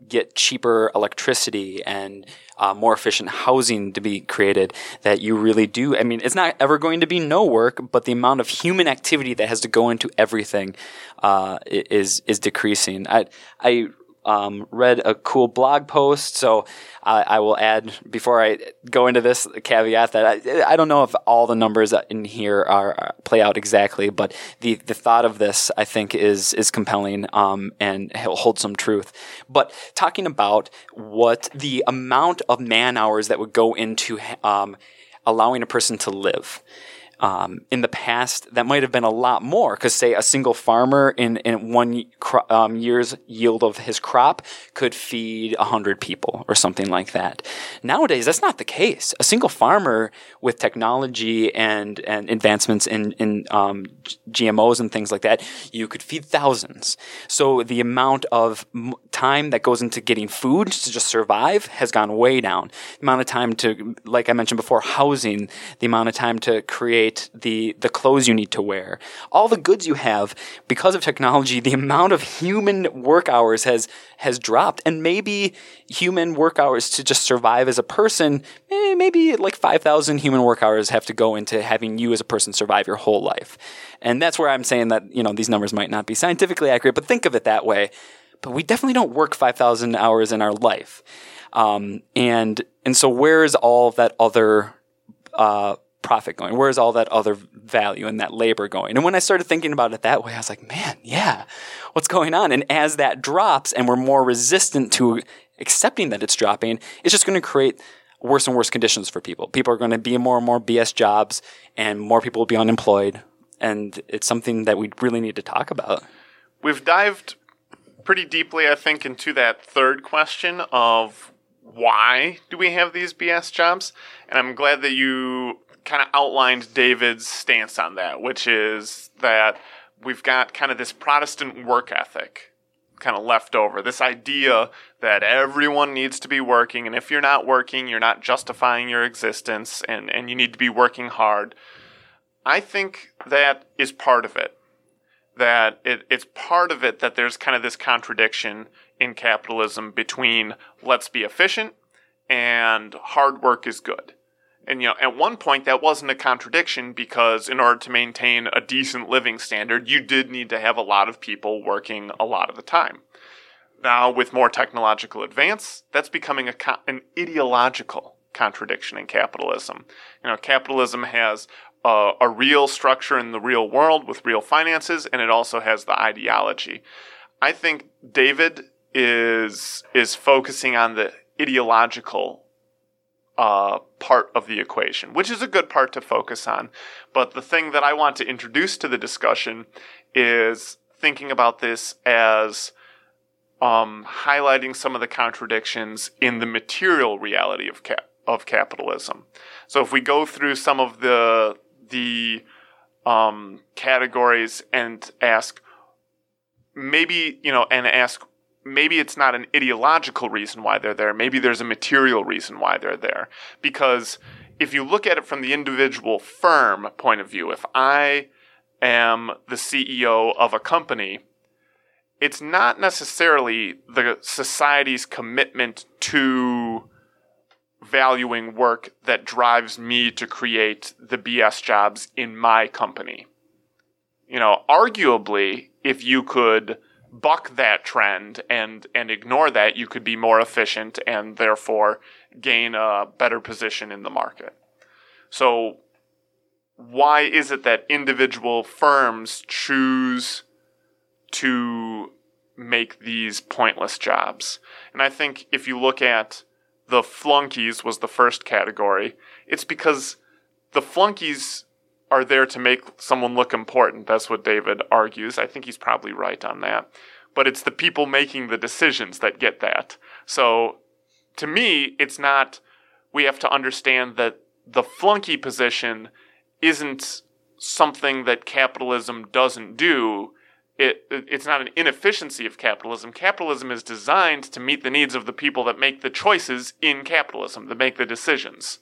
get cheaper electricity and uh, more efficient housing to be created that you really do. I mean, it's not ever going to be no work, but the amount of human activity that has to go into everything uh, is is decreasing. I I um, read a cool blog post, so I, I will add before I go into this caveat that I, I don't know if all the numbers in here are, play out exactly, but the, the thought of this I think is is compelling um, and he'll hold some truth. But talking about what the amount of man hours that would go into um, allowing a person to live. Um, in the past, that might have been a lot more because, say, a single farmer in, in one cro- um, year's yield of his crop could feed 100 people or something like that. Nowadays, that's not the case. A single farmer with technology and, and advancements in, in um, GMOs and things like that, you could feed thousands. So the amount of time that goes into getting food to just survive has gone way down. The amount of time to, like I mentioned before, housing, the amount of time to create the, the clothes you need to wear, all the goods you have because of technology, the amount of human work hours has, has dropped. And maybe human work hours to just survive as a person, eh, maybe like 5,000 human work hours have to go into having you as a person survive your whole life. And that's where I'm saying that, you know, these numbers might not be scientifically accurate, but think of it that way but we definitely don't work 5,000 hours in our life. Um, and, and so where's all that other, uh, profit going? Where's all that other value and that labor going? And when I started thinking about it that way, I was like, man, yeah, what's going on? And as that drops and we're more resistant to accepting that it's dropping, it's just going to create worse and worse conditions for people. People are going to be in more and more BS jobs, and more people will be unemployed. And it's something that we really need to talk about. We've dived pretty deeply, I think, into that third question of why do we have these BS jobs? And I'm glad that you kind of outlined David's stance on that, which is that we've got kind of this Protestant work ethic kind of left over. This idea that everyone needs to be working, and if you're not working, you're not justifying your existence, and, and you need to be working hard. I think that is part of it. That it, it's part of it that there's kind of this contradiction in capitalism between let's be efficient and hard work is good. And you know, at one point that wasn't a contradiction because in order to maintain a decent living standard, you did need to have a lot of people working a lot of the time. Now, with more technological advance, that's becoming a, an ideological contradiction in capitalism. You know, capitalism has a, a real structure in the real world with real finances, and it also has the ideology. I think David is is focusing on the ideological uh, part of the equation, which is a good part to focus on. But the thing that I want to introduce to the discussion is thinking about this as um, highlighting some of the contradictions in the material reality of cap- of capitalism. So if we go through some of the the um, categories and ask, maybe you know, and ask maybe it's not an ideological reason why they're there. Maybe there's a material reason why they're there. Because if you look at it from the individual firm point of view, if I am the CEO of a company, it's not necessarily the society's commitment to valuing work that drives me to create the BS jobs in my company. You know, arguably, if you could buck that trend and and ignore that, you could be more efficient and therefore gain a better position in the market. So why is it that individual firms choose to make these pointless jobs? And I think if you look at the flunkies was the first category, it's because the flunkies are there to make someone look important. That's what David argues. I think he's probably right on that. But it's the people making the decisions that get that. So to me, it's not, we have to understand that the flunky position isn't something that capitalism doesn't do. It, it's not an inefficiency of capitalism. Capitalism is designed to meet the needs of the people that make the choices in capitalism, that make the decisions.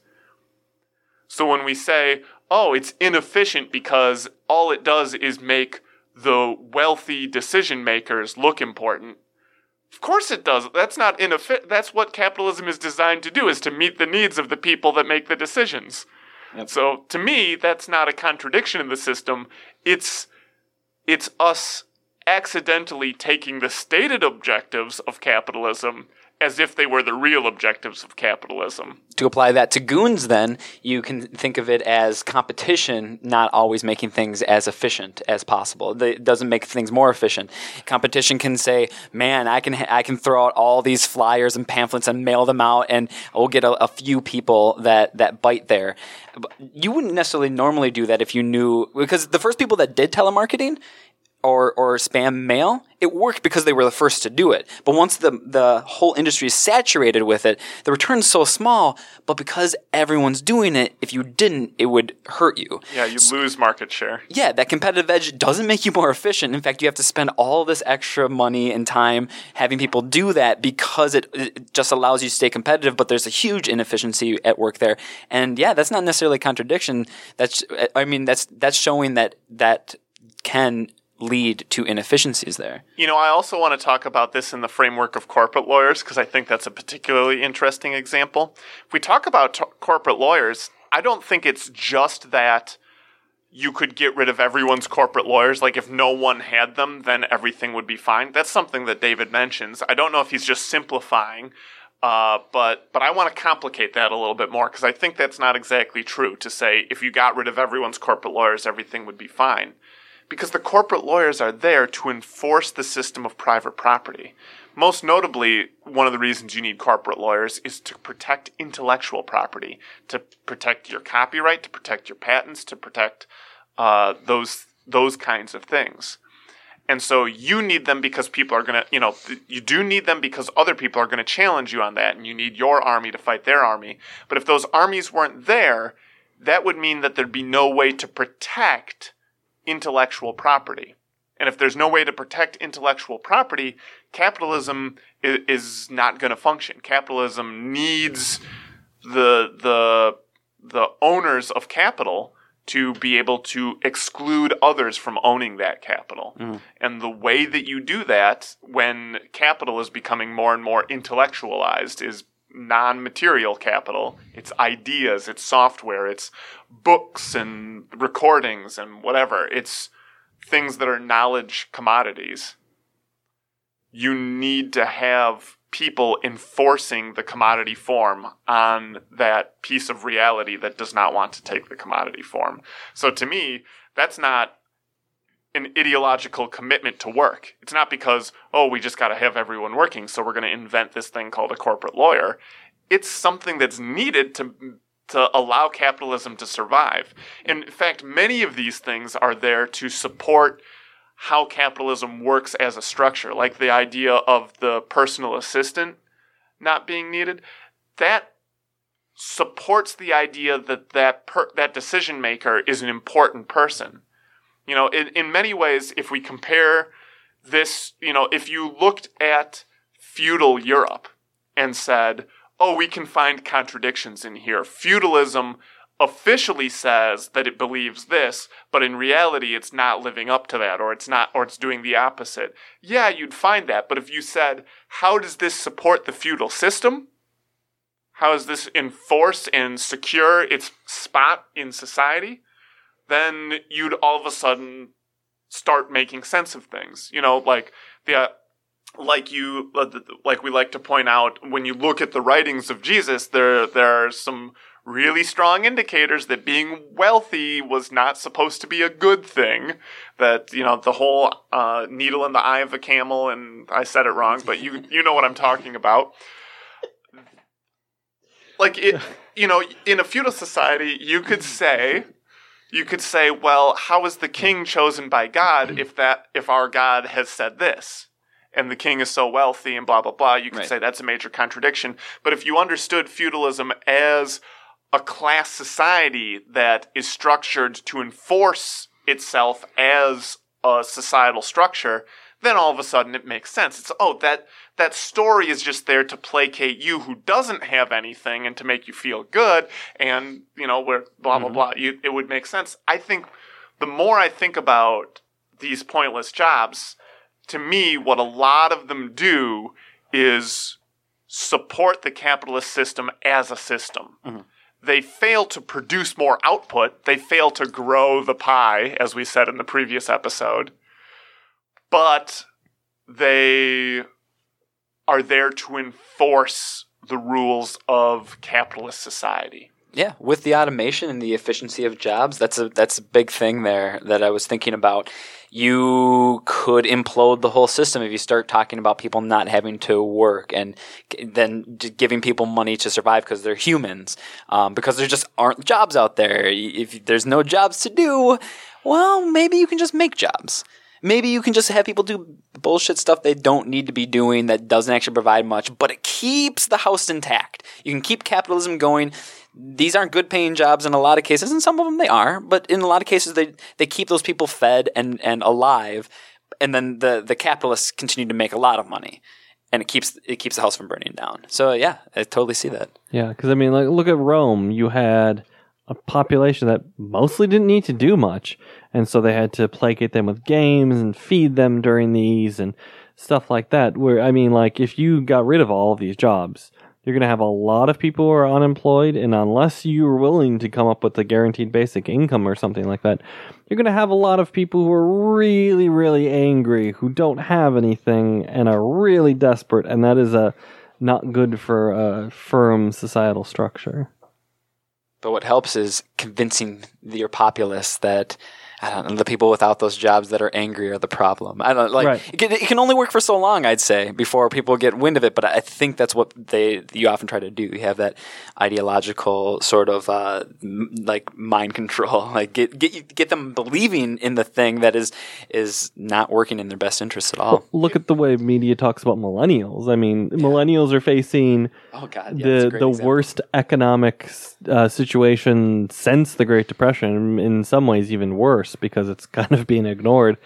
So when we say, oh, it's inefficient because all it does is make the wealthy decision makers look important. Of course it does. That's not inefficient. That's what capitalism is designed to do is to meet the needs of the people that make the decisions. Yep. So to me, that's not a contradiction in the system. It's it's us accidentally taking the stated objectives of capitalism as if they were the real objectives of capitalism. To apply that to goons, then, you can think of it as competition not always making things as efficient as possible. It doesn't make things more efficient. Competition can say, man, I can, I can throw out all these flyers and pamphlets and mail them out, and we'll get a, a few people that, that bite there. You wouldn't necessarily normally do that if you knew, because the first people that did telemarketing, or, or spam mail, it worked because they were the first to do it. But once the, the whole industry is saturated with it, the return's so small, but because everyone's doing it, if you didn't, it would hurt you. Yeah, you so, lose market share. Yeah, that competitive edge doesn't make you more efficient. In fact, you have to spend all this extra money and time having people do that because it, it just allows you to stay competitive, but there's a huge inefficiency at work there. And yeah, that's not necessarily a contradiction. That's, I mean, that's, that's showing that, that can lead to inefficiencies there. You know, I also want to talk about this in the framework of corporate lawyers because I think that's a particularly interesting example. If we talk about t- corporate lawyers, I don't think it's just that you could get rid of everyone's corporate lawyers. Like if no one had them, then everything would be fine. That's something that David mentions. I don't know if he's just simplifying, uh, but but I want to complicate that a little bit more because I think that's not exactly true to say if you got rid of everyone's corporate lawyers, everything would be fine because the corporate lawyers are there to enforce the system of private property. Most notably, one of the reasons you need corporate lawyers is to protect intellectual property, to protect your copyright, to protect your patents, to protect uh, those those kinds of things. And so you need them because people are going to, you know, you do need them because other people are going to challenge you on that, and you need your army to fight their army. But if those armies weren't there, that would mean that there'd be no way to protect intellectual property. And if there's no way to protect intellectual property, capitalism is, is not going to function. Capitalism needs the the the owners of capital to be able to exclude others from owning that capital. Mm. And the way that you do that when capital is becoming more and more intellectualized is non material capital. It's ideas, it's software, it's books and recordings and whatever. It's things that are knowledge commodities. You need to have people enforcing the commodity form on that piece of reality that does not want to take the commodity form. So to me, that's not an ideological commitment to work. It's not because, oh, we just got to have everyone working, so we're going to invent this thing called a corporate lawyer. It's something that's needed to to allow capitalism to survive. In fact, many of these things are there to support how capitalism works as a structure, like the idea of the personal assistant not being needed. That supports the idea that that per- that decision maker is an important person. You know, in, in many ways, if we compare this, you know, if you looked at feudal Europe and said, oh, we can find contradictions in here. Feudalism officially says that it believes this, but in reality it's not living up to that or it's not or it's doing the opposite. Yeah, you'd find that, but if you said, how does this support the feudal system? How does this enforce and secure its spot in society? Then you'd all of a sudden start making sense of things. You know, like the uh, like you like we like to point out when you look at the writings of Jesus, there there are some really strong indicators that being wealthy was not supposed to be a good thing. That you know the whole uh, needle in the eye of a camel, and I said it wrong, but you you know what I'm talking about. Like it, you know, in a feudal society, you could say, you could say, well, how is the king hmm. chosen by God if that if our God has said this? and the king is so wealthy and blah blah blah you could Right. say that's a major contradiction but if you understood feudalism as a class society that is structured to enforce itself as a societal structure then all of a sudden it makes sense. It's oh that that story is just there to placate you who doesn't have anything and to make you feel good and you know where blah blah mm-hmm. blah you, it would make sense. I think the more i think about these pointless jobs to me, what a lot of them do is support the capitalist system as a system. Mm-hmm. They fail to produce more output, they fail to grow the pie, as we said in the previous episode, but they are there to enforce the rules of capitalist society. Yeah, with the automation and the efficiency of jobs, that's a that's a big thing there that I was thinking about. You could implode the whole system if you start talking about people not having to work and then giving people money to survive because they're humans, um, because there just aren't jobs out there. If there's no jobs to do, well, maybe you can just make jobs. Maybe you can just have people do bullshit stuff they don't need to be doing that doesn't actually provide much, but it keeps the house intact. You can keep capitalism going. These aren't good paying jobs in a lot of cases, and some of them they are, but in a lot of cases they, they keep those people fed and, and alive, and then the, the capitalists continue to make a lot of money. And it keeps it keeps the house from burning down. So yeah, I totally see that. Yeah, because I mean, like, look at Rome. You had a population that mostly didn't need to do much, and so they had to placate them with games and feed them during these and stuff like that. Where I mean, like, if you got rid of all of these jobs, you're going to have a lot of people who are unemployed, and unless you're willing to come up with a guaranteed basic income or something like that, you're going to have a lot of people who are really, really angry, who don't have anything, and are really desperate, and that is a not good for a firm societal structure. But what helps is convincing your populace that I don't know, the people without those jobs that are angry are the problem. I don't like Right. it, can, it can only work for so long, I'd say, before people get wind of it. But I think that's what they you often try to do. You have that ideological sort of uh, m- like mind control, like get get get them believing in the thing that is is not working in their best interest at all. Look at the way media talks about millennials. I mean, millennials are facing Oh God, yeah, the the example. worst economic uh, situation since the Great Depression. In some ways, even worse because it's kind of being ignored.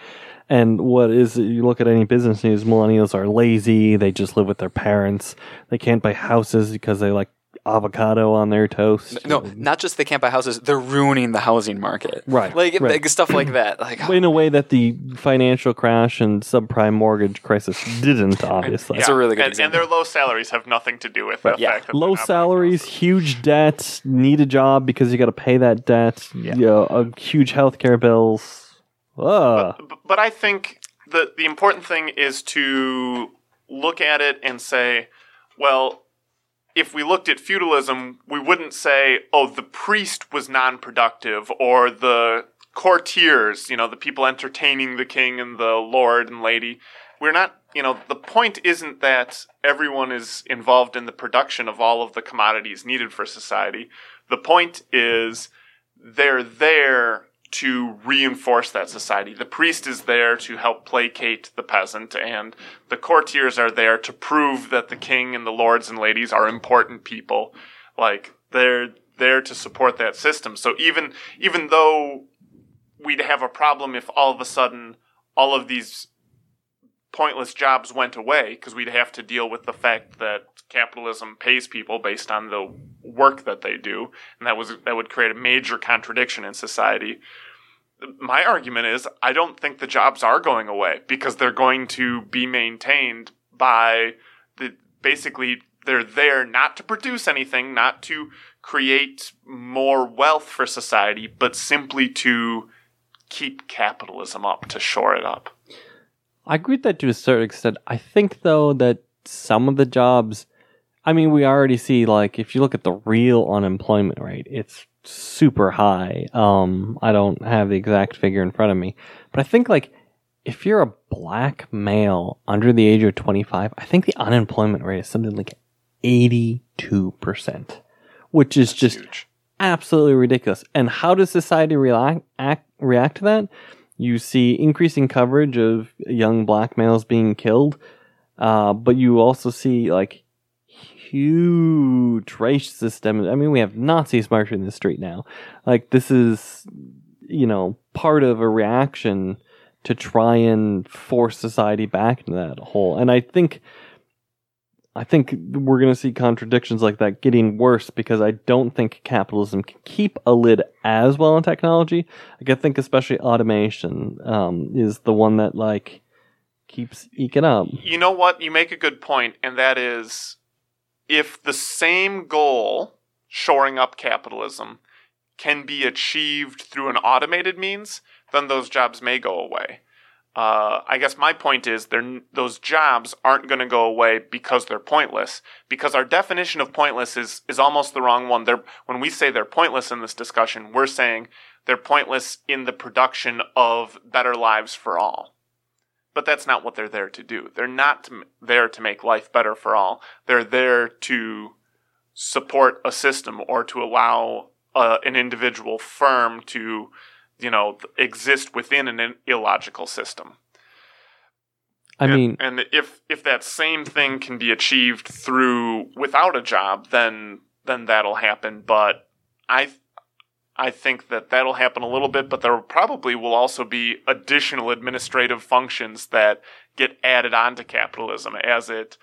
And what is it you look at any business news, millennials are lazy. They just live with their parents. They can't buy houses because they like avocado on their toast. No, not just they can't buy houses; they're ruining the housing market. Right, like, right. like stuff like that. Like, in a way that the financial crash and subprime mortgage crisis didn't, obviously. That's a really good and, and their low salaries have nothing to do with the Yeah. fact that Low salaries, huge debt, need a job because you got to pay that debt. Yeah, you know, uh, huge healthcare bills. Ugh. B- But I think the the important thing is to look at it and say, well, if we looked at feudalism, we wouldn't say, oh, the priest was non-productive or the courtiers, you know, the people entertaining the king and the lord and lady. We're not, you know, the point isn't that everyone is involved in the production of all of the commodities needed for society. The point is they're there to reinforce that society. The priest is there to help placate the peasant, and the courtiers are there to prove that the king and the lords and ladies are important people. Like they're there to support that system. So even even though we'd have a problem if all of a sudden all of these pointless jobs went away because we'd have to deal with the fact that capitalism pays people based on the work that they do and that was that would create a major contradiction in society my argument is I don't think the jobs are going away because they're going to be maintained by the basically they're there not to produce anything, not to create more wealth for society, but simply to keep capitalism up, to shore it up. I agree with that to a certain extent. I think though that some of the jobs, I mean, we already see like if you look at the real unemployment rate, it's super high. Um, I don't have the exact figure in front of me, but I think like if you're a black male under the age of 25, I think the unemployment rate is something like 82%, which is just Huge. absolutely ridiculous. And how does society react, act, react to that? You see increasing coverage of young black males being killed, uh, but you also see like huge racist. system. I mean, we have Nazis marching the street now. Like this is, you know, part of a reaction to try and force society back into that hole. And I think I think we're going to see contradictions like that getting worse because I don't think capitalism can keep a lid as well on technology. Like I think especially automation um, is the one that like keeps eking up. You know what? You make a good point, and that is if the same goal, shoring up capitalism, can be achieved through an automated means, then those jobs may go away. Uh, I guess my point is those jobs aren't going to go away because they're pointless. Because our definition of pointless is, is almost the wrong one. They're, when we say they're pointless in this discussion, we're saying they're pointless in the production of better lives for all. But that's not what they're there to do. They're not to, there to make life better for all. They're there to support a system or to allow uh, an individual firm to, you know, exist within an illogical system. I And- mean, and if if that same thing can be achieved through without a job, then then that'll happen. But I I think that that'll happen a little bit, but there probably will also be additional administrative functions that get added onto capitalism as it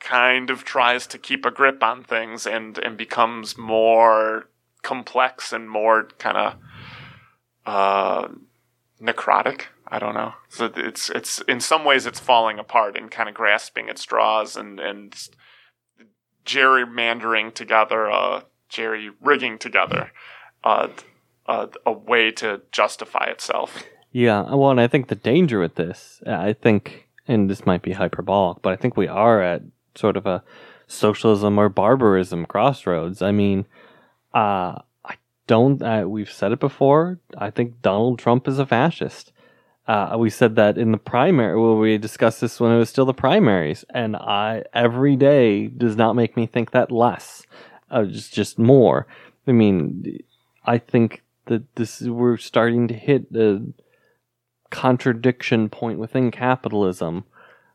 kind of tries to keep a grip on things and and becomes more complex and more kind of uh, necrotic. I don't know. So it's it's in some ways it's falling apart and kind of grasping at straws and and gerrymandering together, uh, jerry rigging together, uh, uh, a way to justify itself. yeah. Well, and I think the danger with this, I think, and this might be hyperbolic, but I think we are at sort of a socialism or barbarism crossroads. I mean, uh, don't. Uh, we've said it before. I think Donald Trump is a fascist. Uh, we said that in the primary. Well, we discussed this when it was still the primaries, and I every day does not make me think that less. Uh, just just more. I mean, I think that this we're starting to hit the contradiction point within capitalism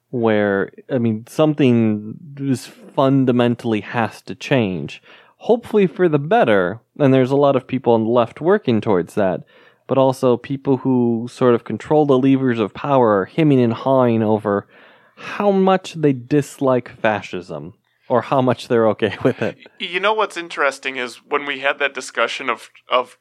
where I mean something just fundamentally has to change. Hopefully for the better, and there's a lot of people on the left working towards that, but also people who sort of control the levers of power are hemming and hawing over how much they dislike fascism or how much they're okay with it. You know what's interesting is when we had that discussion of of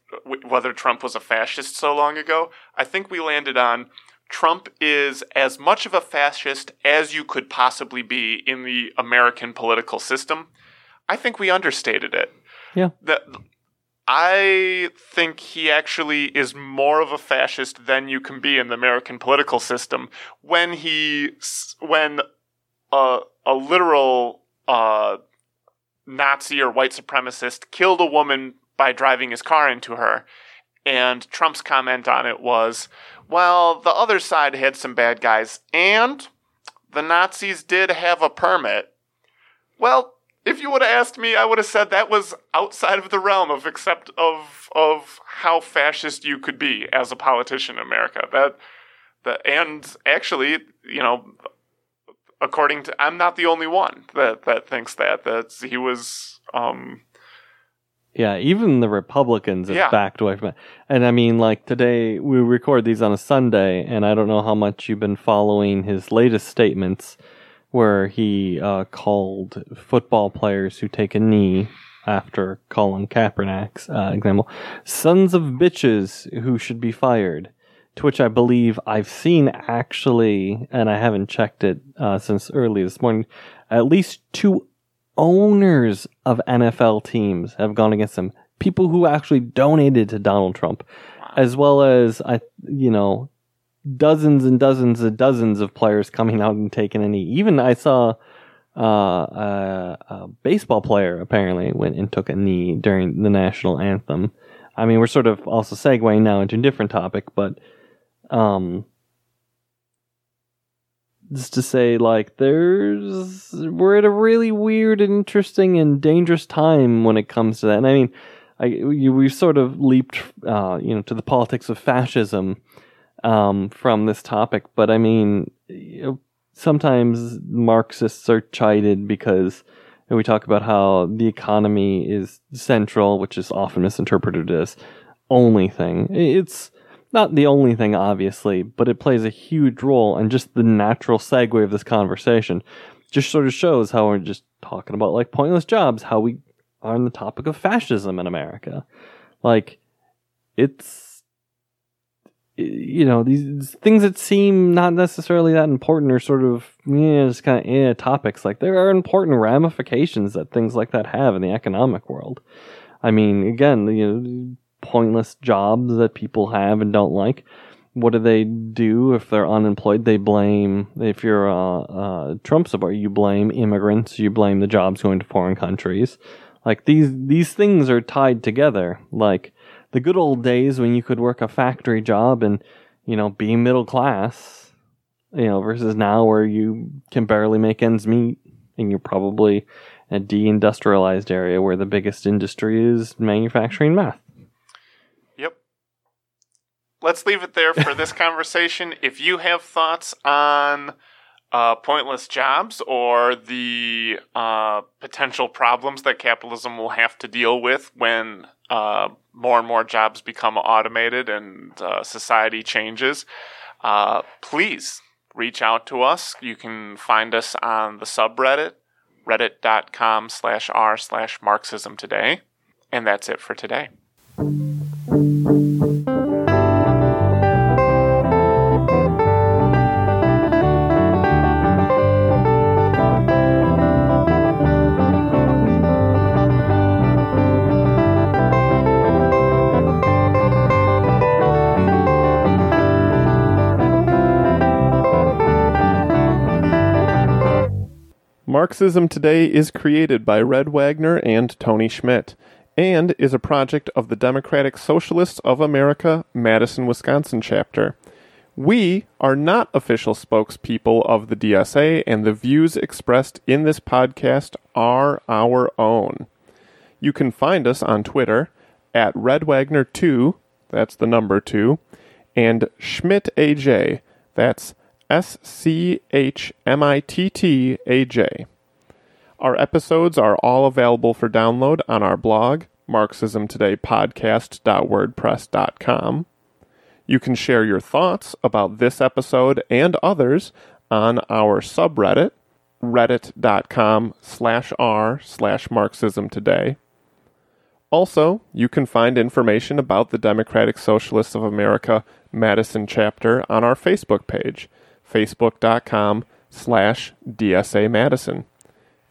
whether Trump was a fascist so long ago, I think we landed on Trump is as much of a fascist as you could possibly be in the American political system. I think we understated it. Yeah. That I think he actually is more of a fascist than you can be in the American political system when he when a a literal uh, Nazi or white supremacist killed a woman by driving his car into her. And Trump's comment on it was, well, the other side had some bad guys, and the Nazis did have a permit. Well, if you would have asked me, I would have said that was outside of the realm of accept of of how fascist you could be as a politician in America. That the and actually, you know, according to I'm not the only one that that thinks that that he was um yeah, even the Republicans have Yeah. backed away from it. And I mean, like today, we record these on a Sunday, and I don't know how much you've been following his latest statements, where he uh, called football players who take a knee after Colin Kaepernick's uh, example, sons of bitches who should be fired. To which I believe I've seen actually, and I haven't checked it uh, since early this morning, at least two owners of NFL teams have gone against him. People who actually donated to Donald Trump, as well as I, you know, dozens and dozens and dozens of players coming out and taking a knee. Even I saw uh, a, a baseball player apparently went and took a knee during the national anthem. I mean, we're sort of also segueing now into a different topic, but um, just to say, like, there's we're at a really weird and interesting and dangerous time when it comes to that. And I mean, I we sort of leaped, uh, you know, to the politics of fascism um, from this topic, but I mean, you know, sometimes Marxists are chided because we talk about how the economy is central, which is often misinterpreted as only thing. It's not the only thing, obviously, but it plays a huge role. And just the natural segue of this conversation just sort of shows how we're just talking about like pointless jobs, how we are on the topic of fascism in America. Like, it's, you know, these things that seem not necessarily that important are sort of, yeah, just kind of eh, topics. Like, there are important ramifications that things like that have in the economic world. I mean, again, you know, pointless jobs that people have and don't like. What do they do if they're unemployed? They blame, if you're a, a Trump supporter, you blame immigrants, you blame the jobs going to foreign countries. Like these, these things are tied together. Like the good old days when you could work a factory job and, you know, be middle class, you know, versus now where you can barely make ends meet and you're probably in a deindustrialized area where the biggest industry is manufacturing meth. Yep. Let's leave it there for this conversation. If you have thoughts on uh, pointless jobs or the uh, potential problems that capitalism will have to deal with when uh, more and more jobs become automated and uh, society changes, uh, please reach out to us. You can find us on the subreddit, reddit.com slash r slash Marxism today. And that's it for today. Marxism Today is created by Red Wagner and Tony Schmitt. and is a project of the Democratic Socialists of America, Madison, Wisconsin chapter. We are not official spokespeople of the DSA, and the views expressed in this podcast are our own. You can find us on Twitter at RedWagner2, that's the number 2, and Schmitt AJ, that's S C H M I T T A J. Our episodes are all available for download on our blog, marxismtodaypodcast.wordpress.com. You can share your thoughts about this episode and others on our subreddit, reddit.com slash r slash Marxism Today. Also, you can find information about the Democratic Socialists of America Madison chapter on our Facebook page, facebook.com slash DSA Madison.